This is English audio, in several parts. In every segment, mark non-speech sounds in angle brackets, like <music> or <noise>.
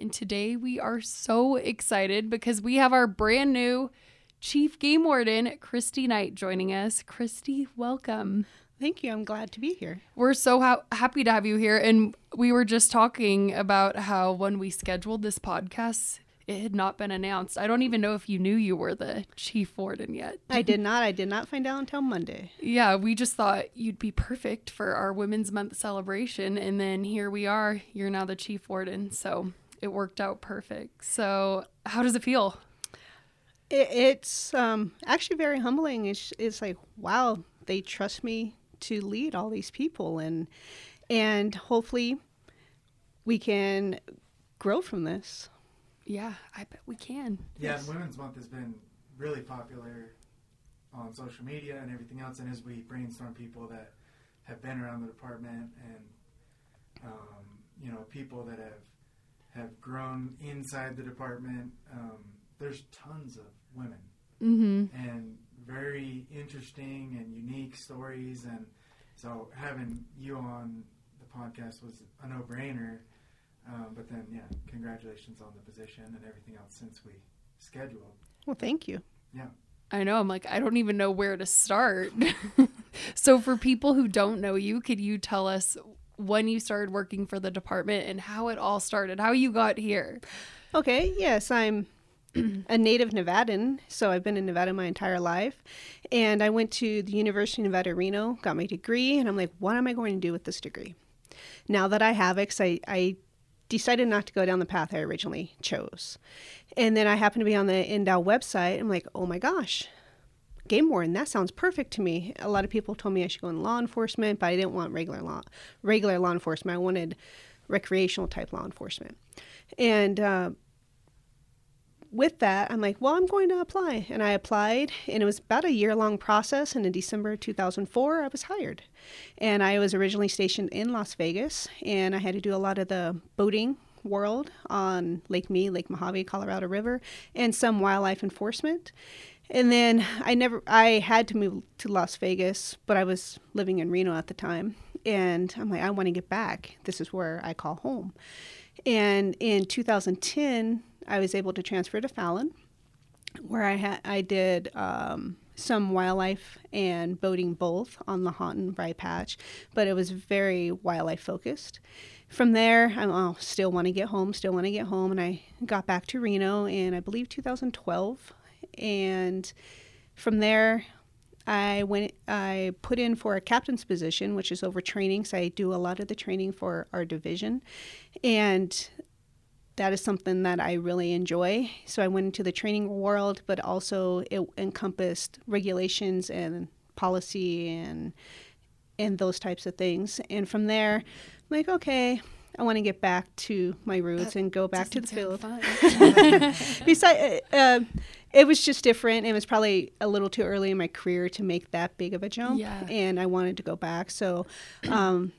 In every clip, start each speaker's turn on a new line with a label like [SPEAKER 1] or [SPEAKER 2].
[SPEAKER 1] And today we are so excited because we have our brand new Chief Game Warden, Kristy Knight, joining us. Kristy, welcome.
[SPEAKER 2] Thank you. I'm glad to be here.
[SPEAKER 1] We're so ha- happy to have you here. And we were just talking about how when we scheduled this podcast, it had not been announced. I don't even know if you knew you were the chief warden yet.
[SPEAKER 2] I did not. I did not find out until Monday.
[SPEAKER 1] Yeah, we just thought you'd be perfect for our Women's Month celebration. And then here we are. You're now the chief warden. So it worked out perfect. So, how does it feel?
[SPEAKER 2] It, it's um, actually very humbling. It's, it's like, wow, they trust me to lead all these people, and and hopefully we can grow from this.
[SPEAKER 1] Yeah, I bet we can.
[SPEAKER 3] Yeah, Women's Month has been really popular on social media and everything else. And as we brainstorm people that have been around the department and um, you know people that have have grown inside the department, um, there's tons of women
[SPEAKER 1] Mm-hmm.
[SPEAKER 3] and very interesting and unique stories. And so having you on the podcast was a no brainer. Um, but then, yeah, congratulations on the position and everything else since we scheduled.
[SPEAKER 2] Well, thank you.
[SPEAKER 3] Yeah.
[SPEAKER 1] I know. I'm like, I don't even know where to start. <laughs> so, for people who don't know you, could you tell us when you started working for the department and how it all started, how you got here?
[SPEAKER 2] Okay. Yes, I'm a native Nevadan, so I've been in Nevada my entire life. And I went to the University of Nevada, Reno, got my degree, and I'm like, what am I going to do with this degree? Now that I have it, I, I decided not to go down the path I originally chose. And then I happened to be on the NDOW website. I'm like, oh my gosh, game warden, that sounds perfect to me. A lot of people told me I should go in law enforcement, but I didn't want regular law, regular law enforcement. I wanted recreational type law enforcement. And uh, with that, I'm like, well, I'm going to apply. And I applied, and it was about a year long process. And in December 2004, I was hired. And I was originally stationed in Las Vegas, and I had to do a lot of the boating world on Lake Mead, Lake Mojave, Colorado River, and some wildlife enforcement. And then I never, I had to move to Las Vegas, but I was living in Reno at the time. And I'm like, I want to get back. This is where I call home. And in 2010, I was able to transfer to Fallon, where I had I did um, some wildlife and boating both on the Lahontan Rye Patch, but it was very wildlife focused. From there, I oh, still want to get home, still want to get home, and I got back to Reno in I believe 2012, and from there. I went. I put in for a captain's position, which is over training. So I do a lot of the training for our division, and that is something that I really enjoy. So I went into the training world, but also it encompassed regulations and policy and and those types of things. And from there, I'm like, okay, I want to get back to my roots and go back to the field. <laughs> Besides, uh, it was just different. It was probably a little too early in my career to make that big of a jump,
[SPEAKER 1] Yeah.
[SPEAKER 2] and I wanted to go back. So. Um,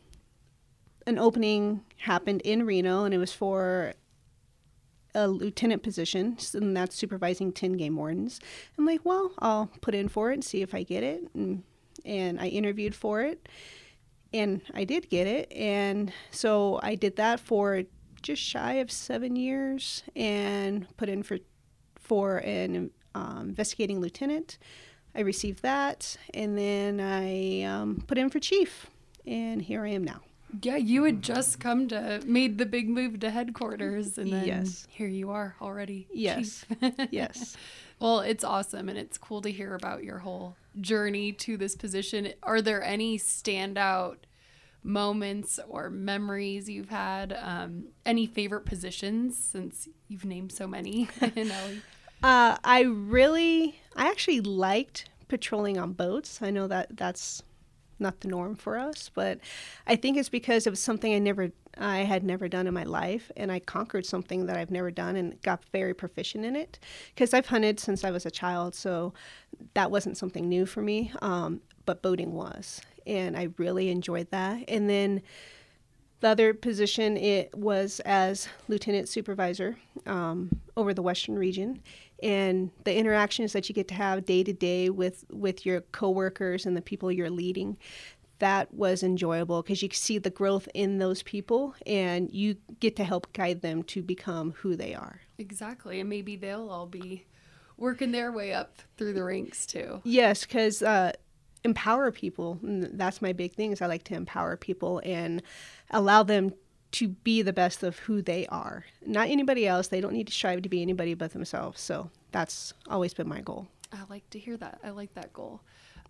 [SPEAKER 2] an opening happened in Reno, and it was for a lieutenant position, and that's supervising 10 game wardens. I'm like, well, I'll put in for it and see if I get it. And, and I interviewed for it, and I did get it. And so I did that for just shy of seven years and put in for, for an um, investigating lieutenant. I received that, and then I um, put in for chief, and here I am now.
[SPEAKER 1] Yeah, you had just come to made the big move to headquarters, and then
[SPEAKER 2] Yes.
[SPEAKER 1] here you are already.
[SPEAKER 2] Yes.
[SPEAKER 1] chief. <laughs>
[SPEAKER 2] Yes.
[SPEAKER 1] Well, it's awesome, and it's cool to hear about your whole journey to this position. Are there any standout moments or memories you've had? Um, any favorite positions since you've named so many? <laughs> Nelly?
[SPEAKER 2] Uh, I really, I actually liked patrolling on boats. I know that that's not the norm for us, but I think it's because it was something I never I had never done in my life, and I conquered something that I've never done and got very proficient in it. Because I've hunted since I was a child, so that wasn't something new for me, um, but boating was, and I really enjoyed that. And then the other position it was as lieutenant supervisor um, over the western region, and the interactions that you get to have day to day with with your coworkers and the people you're leading, that was enjoyable because you see the growth in those people, and you get to help guide them to become who they are.
[SPEAKER 1] Exactly. And maybe they'll all be working their way up through the ranks too.
[SPEAKER 2] Yes, because uh, empower people. and That's my big thing. Is I like to empower people and allow them to be the best of who they are, not anybody else. They don't need to strive to be anybody but themselves. So that's always been my goal.
[SPEAKER 1] I like to hear that. I like that goal.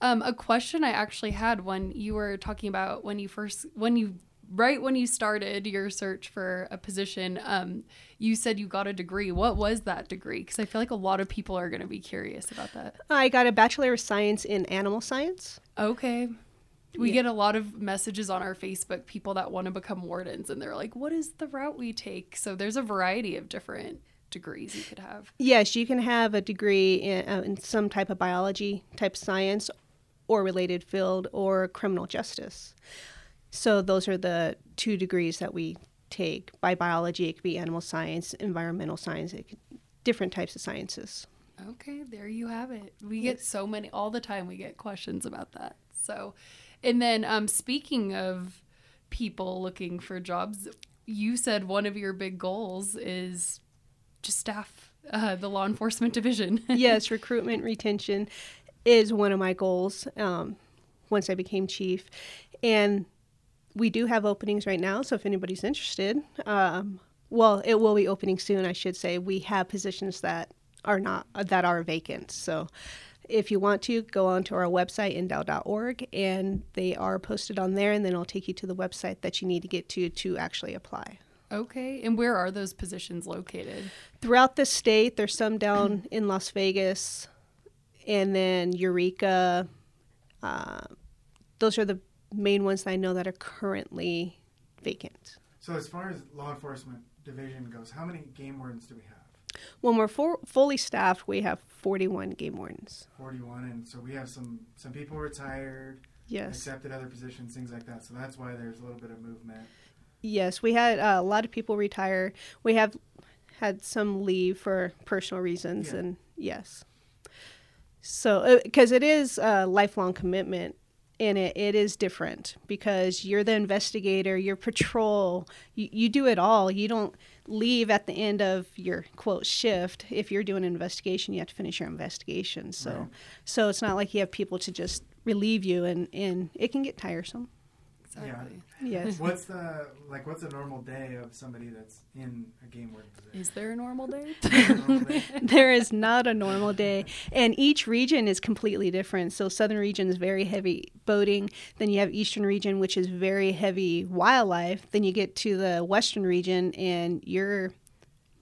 [SPEAKER 1] Um, a question I actually had when you were talking about when you first, when you, right when you started your search for a position, um, you said you got a degree. What was that degree? Because I feel like a lot of people are going to be curious about that.
[SPEAKER 2] I got a bachelor of science in animal science.
[SPEAKER 1] Okay. We
[SPEAKER 2] Yeah.
[SPEAKER 1] get a lot of messages on our Facebook, people that want to become wardens, and they're like, what is the route we take? So there's a variety of different degrees you could have.
[SPEAKER 2] Yes, you can have a degree in, uh, in some type of biology, type science, or related field, or criminal justice. So those are the two degrees that we take. By biology, it could be animal science, environmental science, it could, different types of sciences.
[SPEAKER 1] Okay, there you have it. We get so many all the time. We get questions about that. So, and then um, speaking of people looking for jobs, you said one of your big goals is to staff uh, the law enforcement <laughs> division.
[SPEAKER 2] yes, recruitment retention is one of my goals um, once I became chief. And we do have openings right now, so if anybody's interested, um, well, it will be opening soon, I should say. We have positions that are not that are vacant. So if you want to, go onto our website, ndow.org, and they are posted on there, and then it'll take you to the website that you need to get to to actually apply.
[SPEAKER 1] okay, and where are those positions located?
[SPEAKER 2] throughout the state. There's some down <clears throat> in Las Vegas, and then Eureka. Uh, those are the main ones that I know that are currently vacant.
[SPEAKER 3] So as far as law enforcement division goes, how many game wardens do we have?
[SPEAKER 2] When we're for, fully staffed, we have 41 game wardens.
[SPEAKER 3] 41, and so we have some some people retired,
[SPEAKER 2] Yes.
[SPEAKER 3] accepted other positions, things like that. So that's why there's a little bit of movement.
[SPEAKER 2] Yes, we had uh, a lot of people retire. We have had some leave for personal reasons,
[SPEAKER 3] Yeah.
[SPEAKER 2] and yes. So, because it is a lifelong commitment, and it, it is different because you're the investigator, you're patrol, you, you do it all. You don't leave at the end of your quote shift. If you're doing an investigation, you have to finish your investigation. So,
[SPEAKER 3] Right.
[SPEAKER 2] so it's not like you have people to just relieve you, and, and it can get tiresome.
[SPEAKER 1] Exactly.
[SPEAKER 2] Yes. <laughs>
[SPEAKER 3] What's the like? What's a normal day of somebody that's in a game warden position?
[SPEAKER 1] Is there a normal day? <laughs>
[SPEAKER 3] A normal day? <laughs>
[SPEAKER 2] there is not a normal day and each region is completely different so southern region is very heavy boating then you have eastern region which is very heavy wildlife then you get to the western region and you're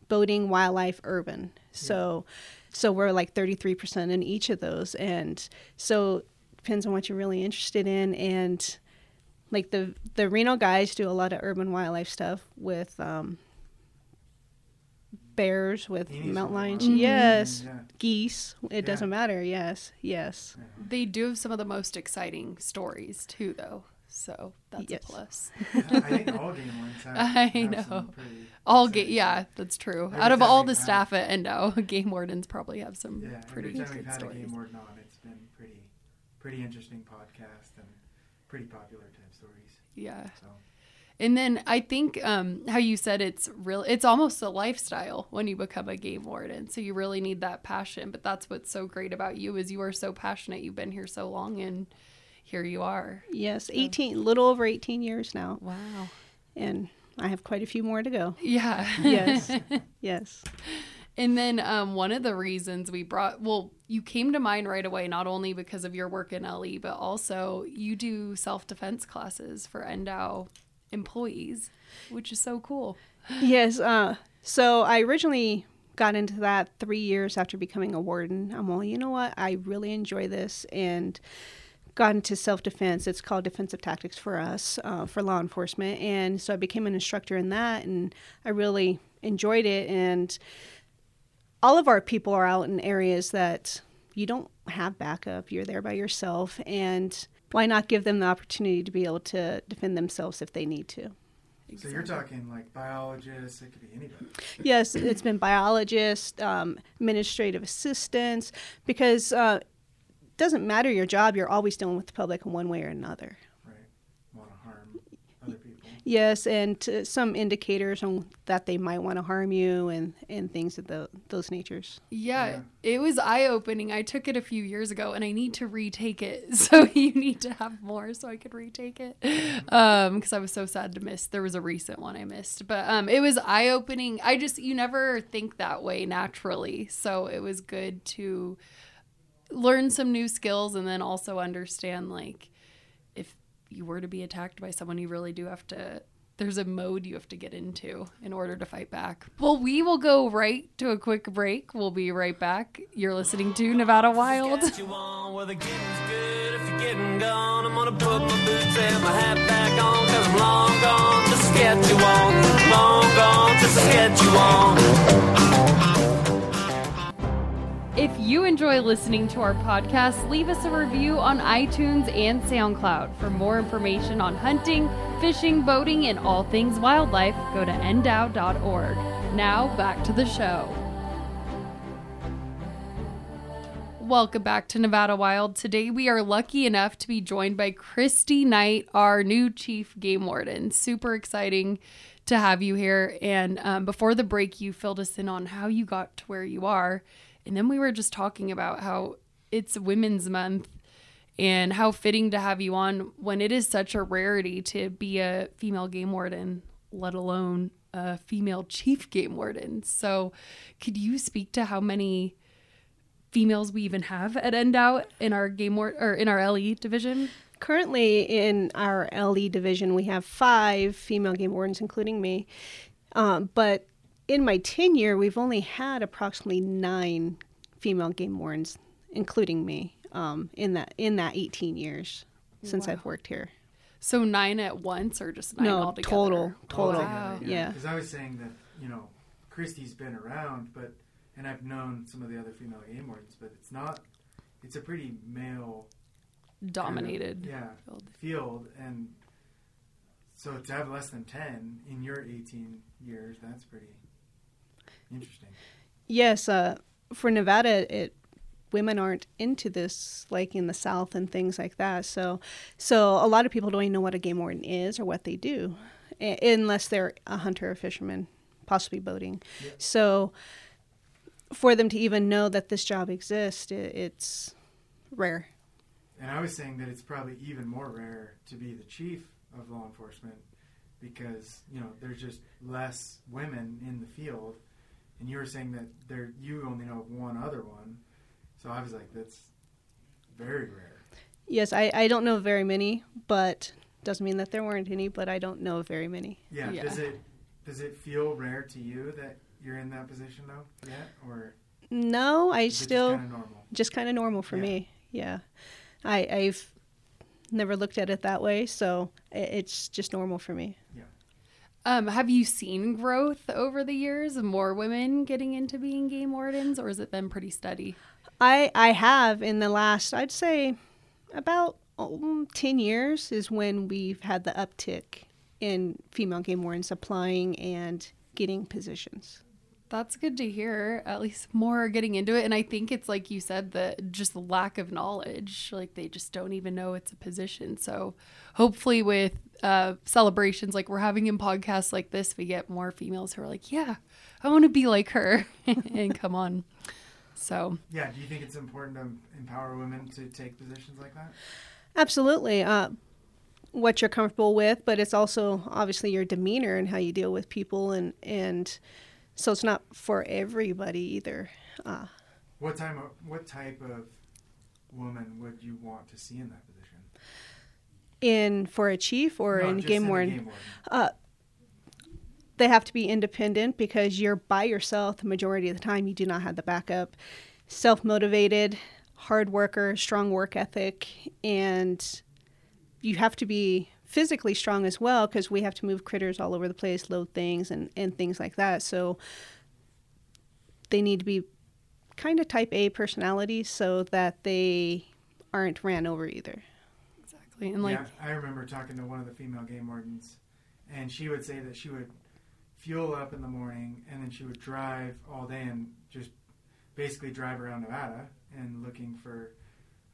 [SPEAKER 2] boating wildlife urban so so we're like 33% in each of those and so depends on what you're really interested in and like the the Reno guys do a lot of urban wildlife stuff with um, bears, with mountain
[SPEAKER 3] with
[SPEAKER 2] lions,
[SPEAKER 3] lions.
[SPEAKER 2] yes,
[SPEAKER 3] Yeah.
[SPEAKER 2] geese. It
[SPEAKER 3] Yeah.
[SPEAKER 2] doesn't matter. Yes, yes,
[SPEAKER 1] they do have some of the most exciting stories too, though. So that's
[SPEAKER 2] Yes.
[SPEAKER 1] a plus. <laughs>
[SPEAKER 3] I think all game wardens have. <laughs>
[SPEAKER 1] I
[SPEAKER 3] have
[SPEAKER 1] know. All
[SPEAKER 3] exciting
[SPEAKER 1] ga- yeah, that's true.
[SPEAKER 3] Every
[SPEAKER 1] Out of all
[SPEAKER 3] we've
[SPEAKER 1] the
[SPEAKER 3] had-
[SPEAKER 1] staff at NDOW, <laughs> game wardens probably have some
[SPEAKER 3] Yeah,
[SPEAKER 1] pretty
[SPEAKER 3] every time we've
[SPEAKER 1] good
[SPEAKER 3] had a game warden on, it's been pretty, pretty interesting podcast and pretty popular type stories.
[SPEAKER 1] Yeah.
[SPEAKER 3] So
[SPEAKER 1] And then I think um, how you said it's real. It's almost a lifestyle when you become a game warden. So you really need that passion. But that's what's so great about you is you are so passionate. You've been here so long, and here you are.
[SPEAKER 2] yes. Eighteen, little over eighteen years now,
[SPEAKER 1] Wow.
[SPEAKER 2] and I have quite a few more to go.
[SPEAKER 1] Yeah.
[SPEAKER 2] Yes, <laughs> yes.
[SPEAKER 1] And then um, one of the reasons we brought, well, you came to mind right away, not only because of your work in LE, but also you do self defense classes for NDOW employees, which is so cool.
[SPEAKER 2] yes. Uh, so I originally got into that three years after becoming a warden. I'm all, you know what? I really enjoy this, and got into self defense. It's called defensive tactics for us uh, for law enforcement, and so I became an instructor in that, and I really enjoyed it. And all of our people are out in areas that you don't have backup. You're there by yourself, and why not give them the opportunity to be able to defend themselves if they need to?
[SPEAKER 3] So you're talking like biologists. It could be anybody. <laughs>
[SPEAKER 2] Yes, it's been biologists, um, administrative assistants, because uh, it doesn't matter your job, you're always dealing with the public in one way or another.
[SPEAKER 3] Right. Want to harm other people.
[SPEAKER 2] Yes, and uh, some indicators on that they might want to harm you and, and things of the, those natures.
[SPEAKER 1] Yeah,
[SPEAKER 3] Yeah.
[SPEAKER 1] it was eye opening. I took it a few years ago and I need to retake it. <laughs> So <laughs> you need to have more so I could retake it. Um, because I was so sad to miss. There was a recent one I missed. But um it was eye opening. I just you never think that way naturally. So it was good to learn some new skills and then also understand like if you were to be attacked by someone, you really do have to. There's a mode you have to get into in order to fight back. Well, we will go right to a quick break. We'll be right back. You're listening to Nevada Wild.
[SPEAKER 4] If you
[SPEAKER 1] enjoy listening to our podcast, leave us a review on iTunes and SoundCloud. For more information on hunting, fishing, boating, and all things wildlife, go to ndow.org. Now, back to the show. Welcome back to Nevada Wild. Today we are lucky enough to be joined by Kristy Knight, our new chief game warden. Super exciting to have you here. And um, before the break, you filled us in on how you got to where you are. And then we were just talking about how it's Women's Month and how fitting to have you on when it is such a rarity to be a female game warden, let alone a female chief game warden. So, could you speak to how many females we even have at NDOW in our game ward or in our LE division?
[SPEAKER 2] Currently, in our LE division, we have five female game wardens, including me. Um, but in my tenure, we've only had approximately nine female game wardens, including me, um, in that in that 18 years since I've worked here.
[SPEAKER 1] So nine at once, or just nine
[SPEAKER 2] No,
[SPEAKER 1] altogether?
[SPEAKER 2] total, total.
[SPEAKER 1] Wow.
[SPEAKER 2] Yeah.
[SPEAKER 3] Because I was saying that you know, Kristy's been around, but and I've known some of the other female game wardens, but it's not. It's a pretty male kind of-
[SPEAKER 1] Dominated.
[SPEAKER 3] yeah,
[SPEAKER 1] field.
[SPEAKER 3] field, and so to have less than ten in your 18 years, that's pretty interesting.
[SPEAKER 2] Yes, uh, for Nevada, it women aren't into this like in the South and things like that. So, so a lot of people don't even know what a game warden is or what they do, a- unless they're a hunter or fisherman, possibly boating.
[SPEAKER 3] Yeah.
[SPEAKER 2] So, for them to even know that this job exists, it, it's rare.
[SPEAKER 3] And I was saying that it's probably even more rare to be the chief of law enforcement because you know there's just less women in the field, and you were saying that there you only know of one other one, so I was like that's very rare.
[SPEAKER 2] Yes, I, I don't know very many, but doesn't mean that there weren't any. But I don't know very many.
[SPEAKER 3] Yeah.
[SPEAKER 1] Yeah.
[SPEAKER 3] Does it does it feel rare to you that you're in that position though yet, or
[SPEAKER 2] No, I
[SPEAKER 3] is
[SPEAKER 2] still.
[SPEAKER 3] just kind of normal?
[SPEAKER 2] just kind of normal for
[SPEAKER 3] Yeah.
[SPEAKER 2] me. Yeah, I, I've never looked at it that way, so it's just normal for me.
[SPEAKER 1] Um, have you seen growth over the years of more women getting into being game wardens, or has it been pretty steady?
[SPEAKER 2] I I have in the last I'd say about um, ten years is when we've had the uptick in female game wardens applying and getting positions.
[SPEAKER 1] That's good to hear. At least more are getting into it, and I think it's like you said, the just the lack of knowledge. Like they just don't even know it's a position. So hopefully, with uh, celebrations like we're having in podcasts like this, we get more females who are like, "Yeah, I want to be like her," <laughs> and come on. So
[SPEAKER 3] Yeah. Do you think it's important to empower women to take positions like that?
[SPEAKER 2] Absolutely. Uh, what you're comfortable with, but it's also obviously your demeanor and how you deal with people, and and so it's not for everybody either. Uh,
[SPEAKER 3] What time? Of, what type of woman would you want to see in that position?
[SPEAKER 2] in for a chief or
[SPEAKER 3] No,
[SPEAKER 2] in game
[SPEAKER 3] a
[SPEAKER 2] warden,
[SPEAKER 3] game warden.
[SPEAKER 2] they have to be independent because you're by yourself the majority of the time. You do not have the backup. Self motivated, hard worker, strong work ethic, and you have to be physically strong as well because we have to move critters all over the place, load things, and, and things like that. So they need to be kind of type A personalities so that they aren't ran over either.
[SPEAKER 1] Exactly. And like,
[SPEAKER 3] yeah, I remember talking to one of the female game wardens, and she would say that she would fuel up in the morning, and then she would drive all day and just basically drive around Nevada and looking for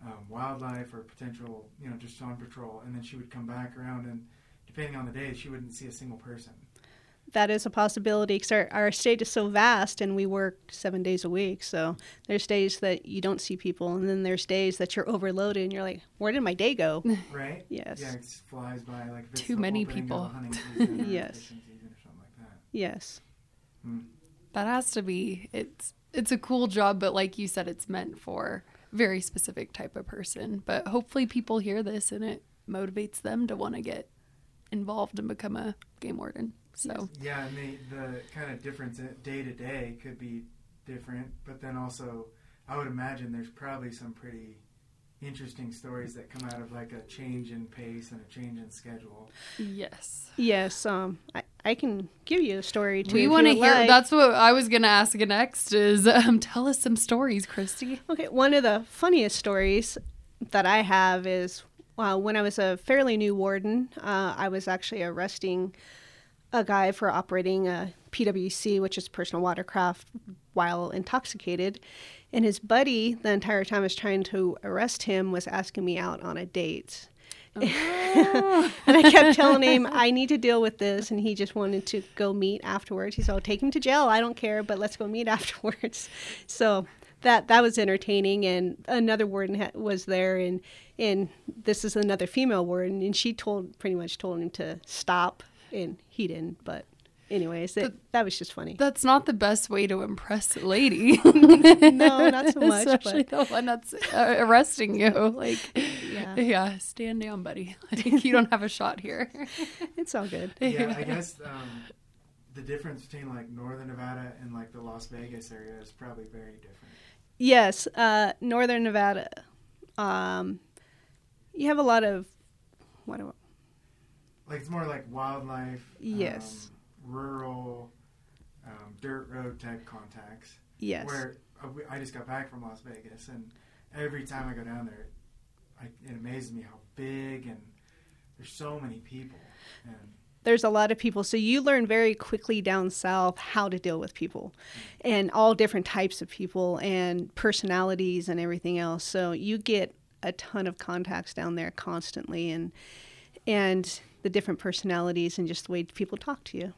[SPEAKER 3] um, wildlife or potential, you know, just on patrol, and then she would come back around, and depending on the day, she wouldn't see a single person.
[SPEAKER 2] That is a possibility because our, our state is so vast and we work seven days a week. So there's days that you don't see people, and then there's days that you're overloaded and you're like, where did my day go? <laughs>
[SPEAKER 3] Right?
[SPEAKER 2] Yes.
[SPEAKER 3] Yeah, it flies by like if it's
[SPEAKER 1] Too many people.
[SPEAKER 3] the hunting season or <laughs>
[SPEAKER 2] Yes.
[SPEAKER 3] fishing season or something like that.
[SPEAKER 2] yes.
[SPEAKER 3] Hmm.
[SPEAKER 1] that has to be it's it's a cool job but like you said it's meant for very specific type of person but hopefully people hear this and it motivates them to want to get involved and become a game warden so.
[SPEAKER 3] Yeah, and the the kind of difference day to day could be different, but then also I would imagine there's probably some pretty interesting stories that come out of like a change in pace and a change in schedule.
[SPEAKER 1] yes
[SPEAKER 2] Yes. Um, I, I can give you a story too.
[SPEAKER 1] we want to hear
[SPEAKER 2] like.
[SPEAKER 1] that's what i was gonna ask next is um, tell us some stories kristy
[SPEAKER 2] Okay, one of the funniest stories that I have is uh, when I was a fairly new warden, uh, I was actually arresting a guy for operating a PWC, which is personal watercraft, while intoxicated. And his buddy, the entire time I was trying to arrest him, was asking me out on a date. <laughs> and I kept telling him, I need to deal with this. And he just wanted to go meet afterwards. He said, I'll take him to jail. I don't care, but let's go meet <laughs> afterwards. So that that was entertaining. And another warden was there. And, and this is another female warden. And she told pretty much told him to stop. And he didn't. But, anyways, it, that was just funny.
[SPEAKER 1] that's not the best way to impress a lady <laughs>
[SPEAKER 2] no, not so <laughs> much.
[SPEAKER 1] especially
[SPEAKER 2] But,
[SPEAKER 1] the one that's uh, arresting you like
[SPEAKER 2] yeah,
[SPEAKER 1] yeah stand down buddy like you don't have a shot here <laughs>
[SPEAKER 2] it's all good.
[SPEAKER 3] Yeah, I guess um, the difference between like northern Nevada and like the Las Vegas area is probably very different.
[SPEAKER 2] Yes, uh, Northern Nevada. Um, you have a lot of what do
[SPEAKER 3] Like it's more like wildlife.
[SPEAKER 2] Yes.
[SPEAKER 3] Um, rural, um, dirt road type contacts.
[SPEAKER 2] yes,
[SPEAKER 3] Where uh, I just got back from Las Vegas, and every time I go down there, I, it amazes me how big and there's so many people. And
[SPEAKER 2] there's a lot of people, so you learn very quickly down south how to deal with people, and all different types of people and personalities and everything else. So you get a ton of contacts down there constantly, and and the different personalities and just the way people talk to you.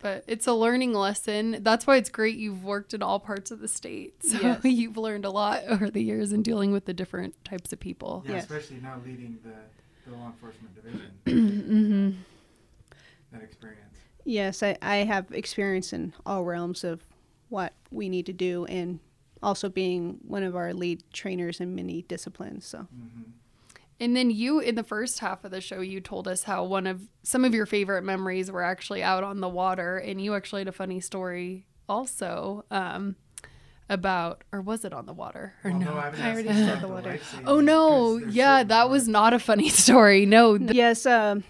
[SPEAKER 1] But it's a learning lesson that's why it's great you've worked in all parts of the state <laughs> so
[SPEAKER 2] Yes.
[SPEAKER 1] you've learned a lot over the years in dealing with the different types of people
[SPEAKER 3] yeah,
[SPEAKER 2] Yes.
[SPEAKER 3] especially now leading the, the law enforcement division. <clears throat>
[SPEAKER 1] mm-hmm.
[SPEAKER 3] that experience.
[SPEAKER 2] Yes, I, I have experience in all realms of what we need to do and also being one of our lead trainers in many disciplines. So,
[SPEAKER 3] hmm
[SPEAKER 1] And then you, in the first half of the show, you told us how one of some of your favorite memories were actually out on the water, and you actually had a funny story also um, about, or was it on the water? Or
[SPEAKER 3] Well,
[SPEAKER 1] no?
[SPEAKER 3] I, haven't
[SPEAKER 2] I already said
[SPEAKER 3] about
[SPEAKER 2] the water.
[SPEAKER 1] oh no,
[SPEAKER 3] there's
[SPEAKER 1] yeah,
[SPEAKER 3] certain
[SPEAKER 1] that was not a funny <laughs> story. No, th-
[SPEAKER 2] yes, um,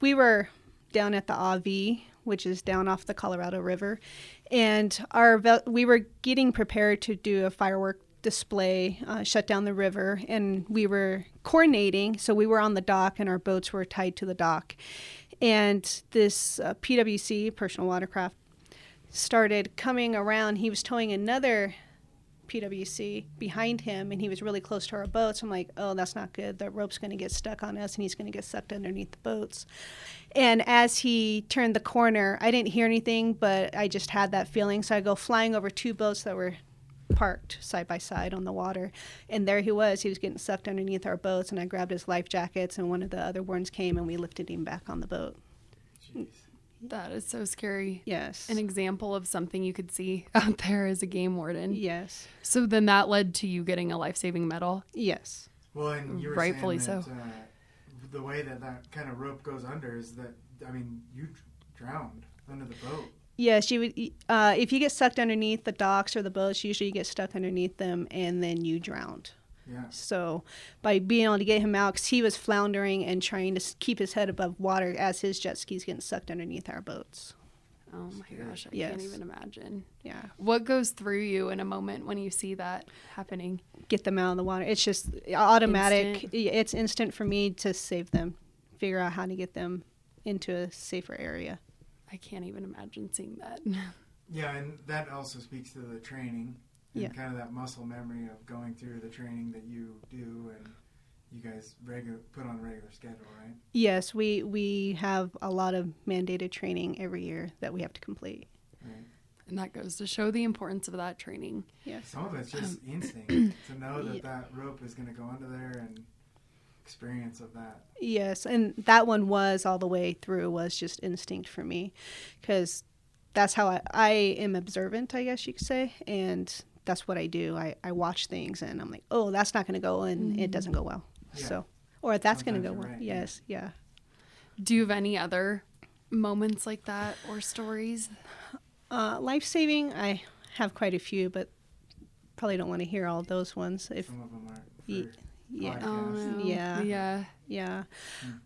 [SPEAKER 2] we were down at the Avi, which is down off the Colorado River, and our ve- we were getting prepared to do a firework display, uh, shut down the river, and we were coordinating. So we were on the dock, and our boats were tied to the dock, and this uh, PWC, personal watercraft, started coming around. He was towing another PWC behind him, and he was really close to our boats. I'm like, oh, that's not good. The rope's going to get stuck on us, and he's going to get sucked underneath the boats. And as he turned the corner, I didn't hear anything, but I just had that feeling. So I go flying over two boats that were parked side by side on the water, and there he was. He was getting sucked underneath our boats, and I grabbed his life jackets, and one of the other ones came, and we lifted him back on the boat.
[SPEAKER 3] Jeez.
[SPEAKER 1] that is so scary.
[SPEAKER 2] Yes.
[SPEAKER 1] An example of something you could see <laughs> out there as a game warden.
[SPEAKER 2] yes.
[SPEAKER 1] So then that led to you getting a life saving medal.
[SPEAKER 2] Yes.
[SPEAKER 3] Well, and you were
[SPEAKER 1] Rightfully
[SPEAKER 3] saying
[SPEAKER 1] so.
[SPEAKER 3] uh, the way that that kind of rope goes under is that I mean you drowned under the boat.
[SPEAKER 2] Yes, you would. Uh, if you get sucked underneath the docks or the boats, usually you get stuck underneath them and then you drowned.
[SPEAKER 3] Yeah.
[SPEAKER 2] So, by being able to get him out, because he was floundering and trying to keep his head above water as his jet skis getting sucked underneath our boats.
[SPEAKER 1] Oh my gosh, I
[SPEAKER 2] Yes.
[SPEAKER 1] can't even imagine.
[SPEAKER 2] Yeah,
[SPEAKER 1] What goes through you in a moment when you see that happening?
[SPEAKER 2] get them out of the water. It's just automatic.
[SPEAKER 1] Instant.
[SPEAKER 2] It's instant for me to save them, figure out how to get them into a safer area.
[SPEAKER 1] I can't even imagine seeing that.
[SPEAKER 3] Yeah, and that also speaks to the training and
[SPEAKER 2] Yeah.
[SPEAKER 3] kind of that muscle memory of going through the training that you do and you guys regular put on a regular schedule, right?
[SPEAKER 2] Yes, we we have a lot of mandated training every year that we have to complete.
[SPEAKER 3] Right.
[SPEAKER 1] And that goes to show the importance of that training.
[SPEAKER 2] Yes.
[SPEAKER 3] Some of it's just instinct to know that
[SPEAKER 2] Um, Yeah. <clears throat>
[SPEAKER 3] that rope is going to go under there and experience of that.
[SPEAKER 2] Yes, and that one was all the way through was just instinct for me, because that's how I, I am observant, I guess you could say, and that's what I do. I, I watch things and I'm like, oh, that's not going to go, and it doesn't go well.
[SPEAKER 3] Yeah.
[SPEAKER 2] So, or that's going to go well.
[SPEAKER 3] right,
[SPEAKER 2] yes, yeah.
[SPEAKER 1] Do you have any other moments like that or stories?
[SPEAKER 2] Uh, life saving, I have quite a few, but probably don't want to hear all those ones. If
[SPEAKER 3] Some of them aren't
[SPEAKER 2] Ye-
[SPEAKER 3] for
[SPEAKER 2] yeah.
[SPEAKER 3] podcasts.
[SPEAKER 1] Oh no.
[SPEAKER 2] Yeah.
[SPEAKER 1] Yeah.
[SPEAKER 2] yeah,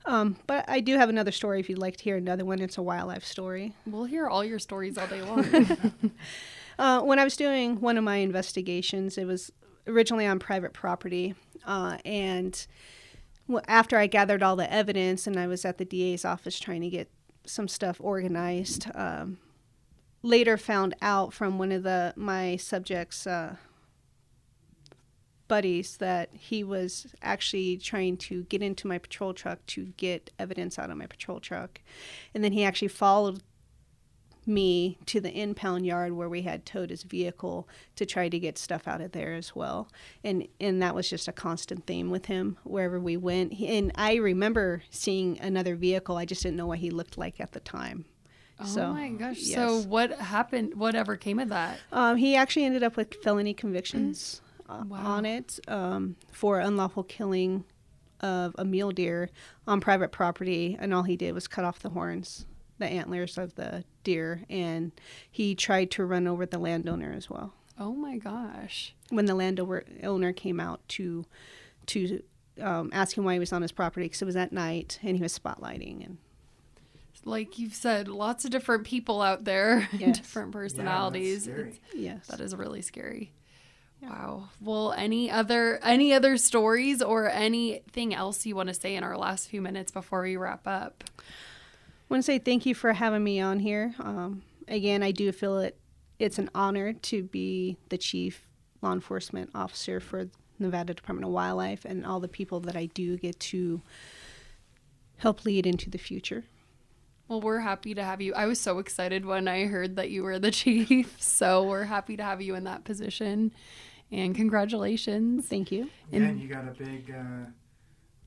[SPEAKER 2] um, but I do have another story if you'd like to hear another one. It's a wildlife story.
[SPEAKER 1] We'll hear all your stories all day <laughs> long.
[SPEAKER 2] Uh, when I was doing one of my investigations, it was originally on private property, uh, and after I gathered all the evidence and I was at the DA's office trying to get some stuff organized, um, later found out from one of the my subjects' uh, buddies that he was actually trying to get into my patrol truck to get evidence out of my patrol truck, and then he actually followed me to the impound yard where we had towed his vehicle to try to get stuff out of there as well. And and that was just a constant theme with him wherever we went. He, and I remember seeing another vehicle. I just didn't know what he looked like at the time.
[SPEAKER 1] oh
[SPEAKER 2] So,
[SPEAKER 1] my gosh.
[SPEAKER 2] yes.
[SPEAKER 1] So what happened? Whatever came of that?
[SPEAKER 2] Um, he actually ended up with felony convictions
[SPEAKER 1] Wow.
[SPEAKER 2] on it um, for unlawful killing of a mule deer on private property, and all he did was cut off the horns, the antlers of the deer, and he tried to run over the landowner as well.
[SPEAKER 1] Oh my gosh.
[SPEAKER 2] When the landowner owner came out to to um, ask him why he was on his property, because it was at night and he was spotlighting, and
[SPEAKER 1] Like you've said, lots of different people out there, <laughs>
[SPEAKER 2] Yes.
[SPEAKER 1] different
[SPEAKER 3] Yeah, that's
[SPEAKER 1] personalities.
[SPEAKER 3] scary.
[SPEAKER 2] Yes,
[SPEAKER 1] That is really scary. Wow. Well, any other any other stories or anything else you want to say in our last few minutes before we wrap up?
[SPEAKER 2] I want to say thank you for having me on here. Um, again, I do feel it. It's an honor to be the chief law enforcement officer for Nevada Department of Wildlife and all the people that I do get to help lead into the future.
[SPEAKER 1] Well, we're happy to have you. I was so excited when I heard that you were the <laughs> chief. So we're happy to have you in that position. And congratulations.
[SPEAKER 2] Thank you.
[SPEAKER 3] Yeah,
[SPEAKER 1] And-
[SPEAKER 3] and you got a big, uh,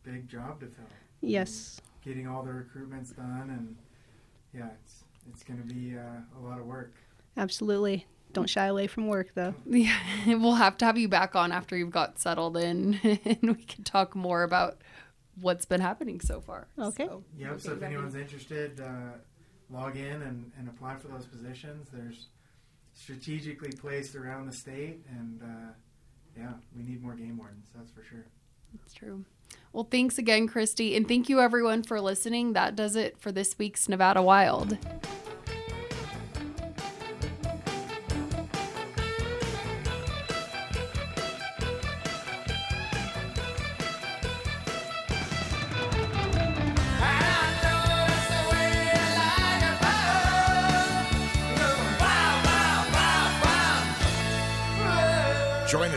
[SPEAKER 3] big job to fill.
[SPEAKER 2] Yes.
[SPEAKER 3] Getting all the recruitments done, and yeah, it's it's going to be uh, a lot of work.
[SPEAKER 2] Absolutely. Don't shy away from work, though. <laughs>
[SPEAKER 1] Yeah, <laughs> we'll have to have you back on after you've got settled in <laughs> and we can talk more about what's been happening so far.
[SPEAKER 2] Okay.
[SPEAKER 1] So,
[SPEAKER 3] Yep.
[SPEAKER 1] we'll
[SPEAKER 3] So if
[SPEAKER 1] back in.
[SPEAKER 3] anyone's interested, uh, log in and, and apply for those positions. There's strategically placed around the state, and uh, yeah, we need more game wardens. That's for sure.
[SPEAKER 1] That's true. Well, thanks again, Kristy. And thank you, everyone, for listening. That does it for this week's Nevada Wild.